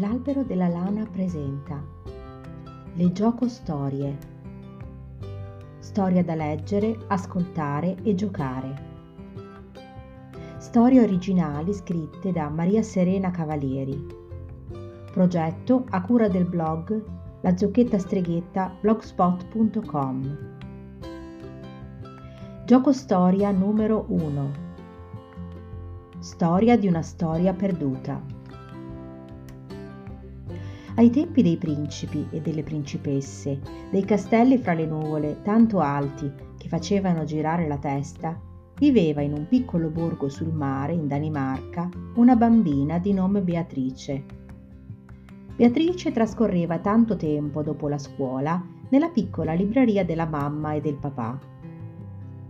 L'albero della lana presenta Le gioco storie. Storia da leggere, ascoltare e giocare. Storie originali scritte da Maria Serena Cavalieri. Progetto a cura del blog La Zocchetta Streghetta blogspot.com. Gioco storia numero 1. Storia di una storia perduta. Ai tempi dei principi e delle principesse, dei castelli fra le nuvole tanto alti che facevano girare la testa, viveva in un piccolo borgo sul mare in Danimarca una bambina di nome Beatrice. Beatrice trascorreva tanto tempo dopo la scuola nella piccola libreria della mamma e del papà.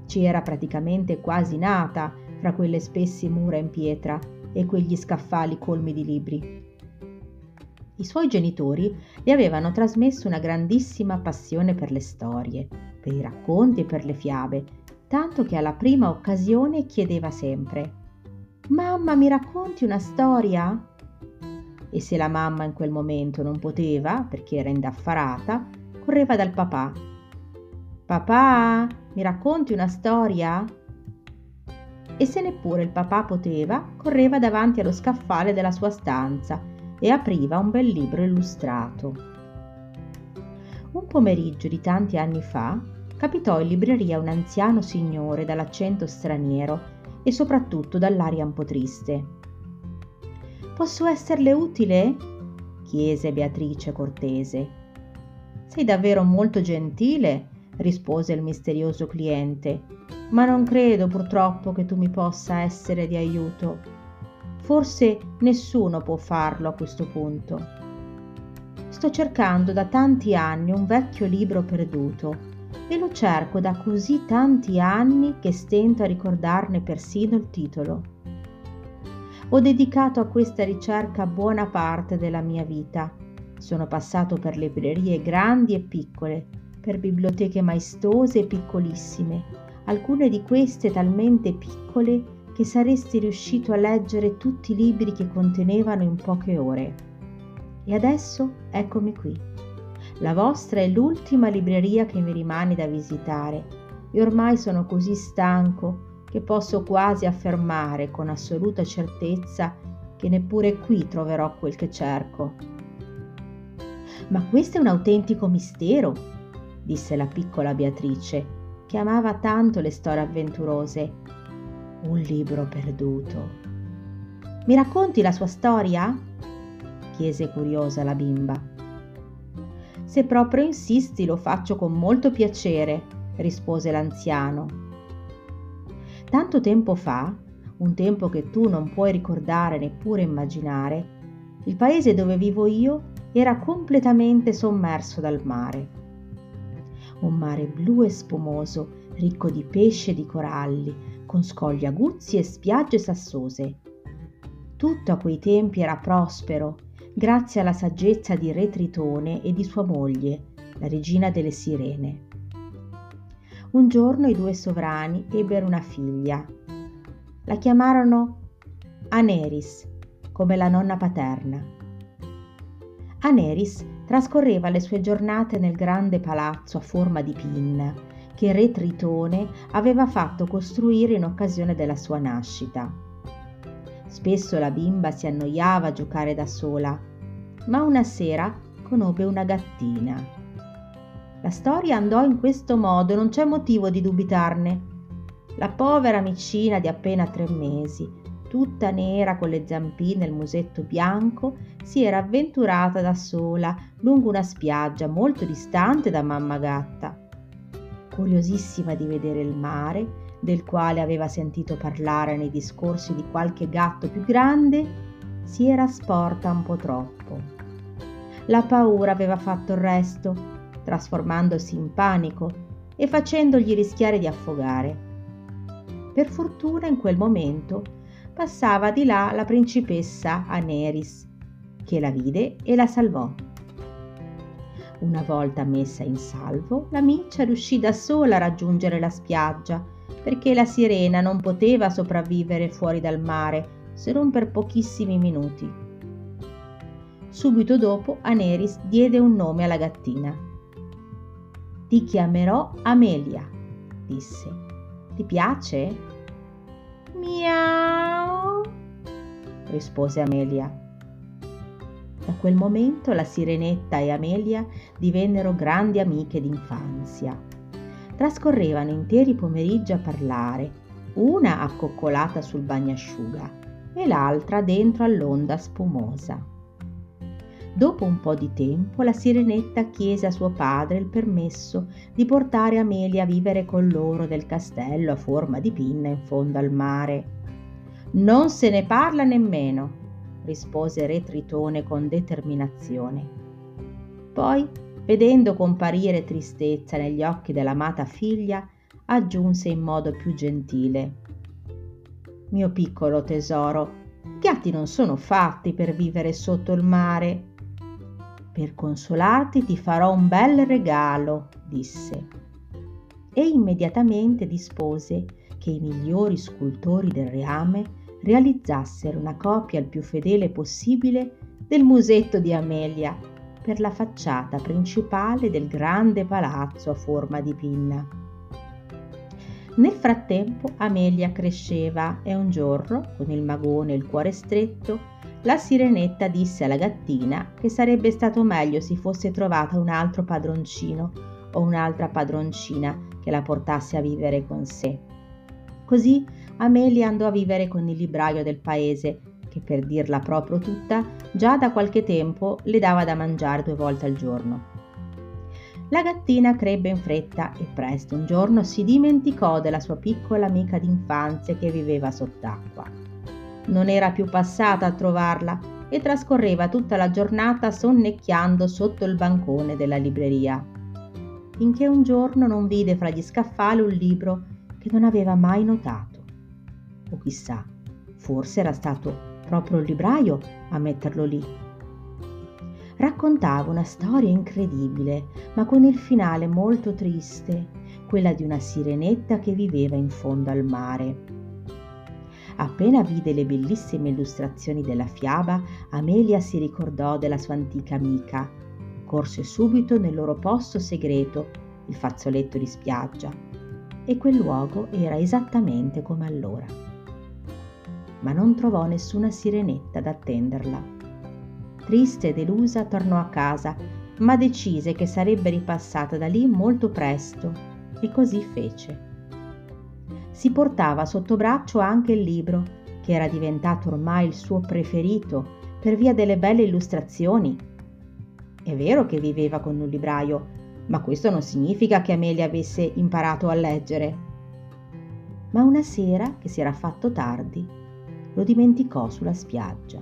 Ci era praticamente quasi nata fra quelle spesse mura in pietra e quegli scaffali colmi di libri. I suoi genitori le avevano trasmesso una grandissima passione per le storie, per i racconti e per le fiabe, tanto che alla prima occasione chiedeva sempre Mamma, mi racconti una storia? E se la mamma in quel momento non poteva, perché era indaffarata, correva dal papà. Papà, mi racconti una storia? E se neppure il papà poteva, correva davanti allo scaffale della sua stanza e apriva un bel libro illustrato. Un pomeriggio di tanti anni fa capitò in libreria un anziano signore dall'accento straniero e soprattutto dall'aria un po' triste. Posso esserle utile? chiese Beatrice cortese. Sei davvero molto gentile, rispose il misterioso cliente, ma non credo purtroppo che tu mi possa essere di aiuto. Forse nessuno può farlo a questo punto. Sto cercando da tanti anni un vecchio libro perduto e lo cerco da così tanti anni che stento a ricordarne persino il titolo. Ho dedicato a questa ricerca buona parte della mia vita. Sono passato per librerie grandi e piccole, per biblioteche maestose e piccolissime, alcune di queste talmente piccole che saresti riuscito a leggere tutti i libri che contenevano in poche ore. E adesso eccomi qui. La vostra è l'ultima libreria che mi rimane da visitare e ormai sono così stanco che posso quasi affermare con assoluta certezza che neppure qui troverò quel che cerco. Ma questo è un autentico mistero, disse la piccola Beatrice, che amava tanto le storie avventurose un libro perduto. Mi racconti la sua storia? chiese curiosa la bimba. Se proprio insisti lo faccio con molto piacere, rispose l'anziano. Tanto tempo fa, un tempo che tu non puoi ricordare neppure immaginare, il paese dove vivo io era completamente sommerso dal mare. Un mare blu e spumoso, ricco di pesce e di coralli, con scogli aguzzi e spiagge sassose. Tutto a quei tempi era prospero, grazie alla saggezza di Re Tritone e di sua moglie, la regina delle sirene. Un giorno i due sovrani ebbero una figlia. La chiamarono Aneris, come la nonna paterna. Aneris trascorreva le sue giornate nel grande palazzo a forma di pinna che Re Tritone aveva fatto costruire in occasione della sua nascita. Spesso la bimba si annoiava a giocare da sola, ma una sera conobbe una gattina. La storia andò in questo modo, non c'è motivo di dubitarne. La povera micina di appena tre mesi, tutta nera con le zampine e il musetto bianco, si era avventurata da sola lungo una spiaggia molto distante da mamma gatta curiosissima di vedere il mare, del quale aveva sentito parlare nei discorsi di qualche gatto più grande, si era sporta un po' troppo. La paura aveva fatto il resto, trasformandosi in panico e facendogli rischiare di affogare. Per fortuna in quel momento passava di là la principessa Aneris, che la vide e la salvò. Una volta messa in salvo, la miccia riuscì da sola a raggiungere la spiaggia, perché la sirena non poteva sopravvivere fuori dal mare se non per pochissimi minuti. Subito dopo Aneris diede un nome alla gattina. Ti chiamerò Amelia, disse. Ti piace? Miau, rispose Amelia. Da quel momento la sirenetta e Amelia divennero grandi amiche d'infanzia. Trascorrevano interi pomeriggi a parlare, una accoccolata sul bagnasciuga e l'altra dentro all'onda spumosa. Dopo un po' di tempo la sirenetta chiese a suo padre il permesso di portare Amelia a vivere con loro del castello a forma di pinna in fondo al mare. Non se ne parla nemmeno, rispose Re Tritone con determinazione. Poi, vedendo comparire tristezza negli occhi dell'amata figlia, aggiunse in modo più gentile. Mio piccolo tesoro, i gatti non sono fatti per vivere sotto il mare. Per consolarti ti farò un bel regalo, disse. E immediatamente dispose che i migliori scultori del reame realizzassero una copia il più fedele possibile del musetto di Amelia per la facciata principale del grande palazzo a forma di pinna. Nel frattempo Amelia cresceva e un giorno, con il magone e il cuore stretto, la sirenetta disse alla gattina che sarebbe stato meglio si fosse trovata un altro padroncino o un'altra padroncina che la portasse a vivere con sé. Così Amelia andò a vivere con il libraio del paese, che per dirla proprio tutta, già da qualche tempo le dava da mangiare due volte al giorno. La gattina crebbe in fretta e presto un giorno si dimenticò della sua piccola amica d'infanzia che viveva sott'acqua. Non era più passata a trovarla e trascorreva tutta la giornata sonnecchiando sotto il bancone della libreria, finché un giorno non vide fra gli scaffali un libro che non aveva mai notato o chissà, forse era stato proprio il libraio a metterlo lì. Raccontava una storia incredibile, ma con il finale molto triste, quella di una sirenetta che viveva in fondo al mare. Appena vide le bellissime illustrazioni della fiaba, Amelia si ricordò della sua antica amica. Corse subito nel loro posto segreto, il fazzoletto di spiaggia, e quel luogo era esattamente come allora ma non trovò nessuna sirenetta ad attenderla. Triste e delusa tornò a casa, ma decise che sarebbe ripassata da lì molto presto e così fece. Si portava sotto braccio anche il libro, che era diventato ormai il suo preferito per via delle belle illustrazioni. È vero che viveva con un libraio, ma questo non significa che Amelia avesse imparato a leggere. Ma una sera, che si era fatto tardi, lo dimenticò sulla spiaggia.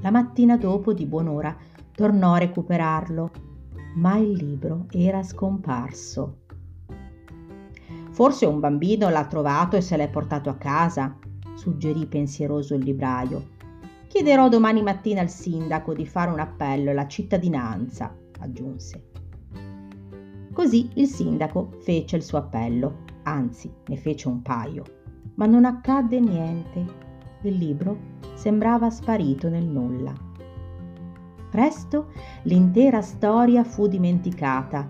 La mattina dopo, di buon'ora, tornò a recuperarlo, ma il libro era scomparso. Forse un bambino l'ha trovato e se l'è portato a casa, suggerì pensieroso il libraio. Chiederò domani mattina al sindaco di fare un appello alla cittadinanza, aggiunse. Così il sindaco fece il suo appello, anzi ne fece un paio ma non accadde niente. Il libro sembrava sparito nel nulla. Presto l'intera storia fu dimenticata,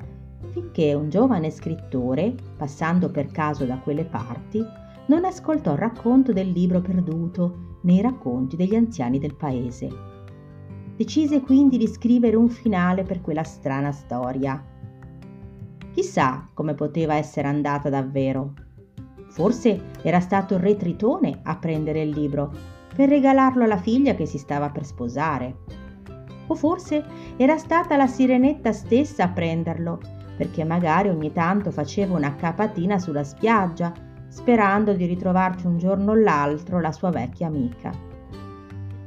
finché un giovane scrittore, passando per caso da quelle parti, non ascoltò il racconto del libro perduto nei racconti degli anziani del paese. Decise quindi di scrivere un finale per quella strana storia. Chissà come poteva essere andata davvero. Forse era stato il re Tritone a prendere il libro per regalarlo alla figlia che si stava per sposare. O forse era stata la sirenetta stessa a prenderlo, perché magari ogni tanto faceva una capatina sulla spiaggia, sperando di ritrovarci un giorno o l'altro la sua vecchia amica.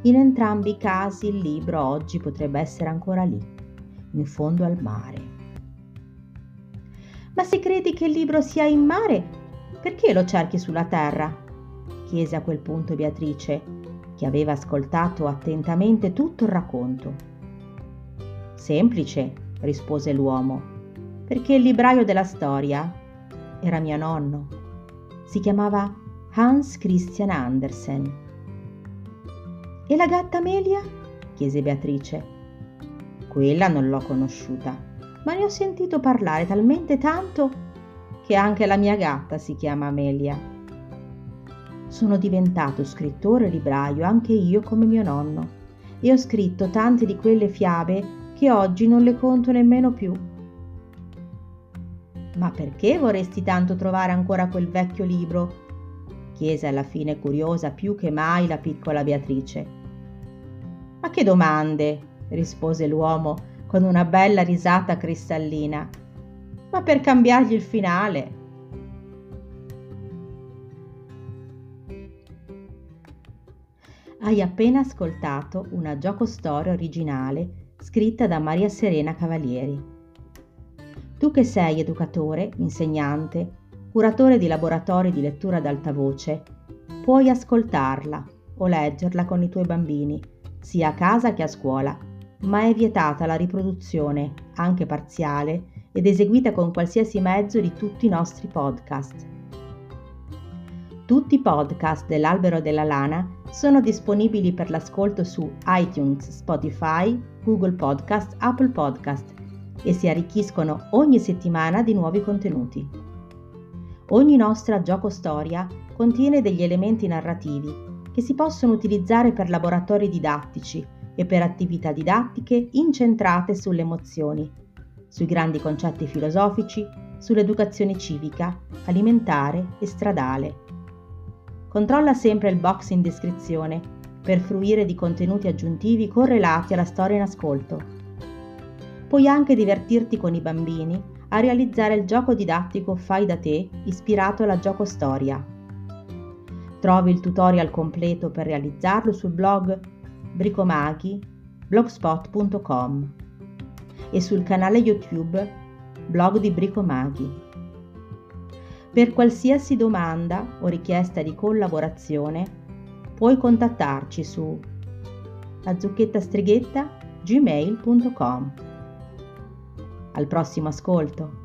In entrambi i casi il libro oggi potrebbe essere ancora lì, in fondo al mare. Ma se credi che il libro sia in mare, perché lo cerchi sulla terra? chiese a quel punto Beatrice, che aveva ascoltato attentamente tutto il racconto. Semplice, rispose l'uomo, perché il libraio della storia era mio nonno. Si chiamava Hans Christian Andersen. E la gatta Amelia? chiese Beatrice. Quella non l'ho conosciuta, ma ne ho sentito parlare talmente tanto che anche la mia gatta si chiama Amelia. Sono diventato scrittore libraio anche io come mio nonno e ho scritto tante di quelle fiabe che oggi non le conto nemmeno più. Ma perché vorresti tanto trovare ancora quel vecchio libro? chiese alla fine curiosa più che mai la piccola Beatrice. Ma che domande? rispose l'uomo con una bella risata cristallina. Ma per cambiargli il finale. Hai appena ascoltato una giocostoria originale scritta da Maria Serena Cavalieri. Tu che sei educatore, insegnante, curatore di laboratori di lettura ad alta voce, puoi ascoltarla o leggerla con i tuoi bambini, sia a casa che a scuola, ma è vietata la riproduzione, anche parziale, ed eseguita con qualsiasi mezzo di tutti i nostri podcast. Tutti i podcast dell'Albero della Lana sono disponibili per l'ascolto su iTunes, Spotify, Google Podcast, Apple Podcast e si arricchiscono ogni settimana di nuovi contenuti. Ogni nostra gioco storia contiene degli elementi narrativi che si possono utilizzare per laboratori didattici e per attività didattiche incentrate sulle emozioni, sui grandi concetti filosofici, sull'educazione civica, alimentare e stradale Controlla sempre il box in descrizione per fruire di contenuti aggiuntivi correlati alla storia in ascolto. Puoi anche divertirti con i bambini a realizzare il gioco didattico Fai da te ispirato alla gioco storia. Trovi il tutorial completo per realizzarlo sul blog bricomaghi blogspot.com e sul canale YouTube Blog di Bricomaghi. Per qualsiasi domanda o richiesta di collaborazione puoi contattarci su azzucchettastrighetta gmail.com. Al prossimo ascolto!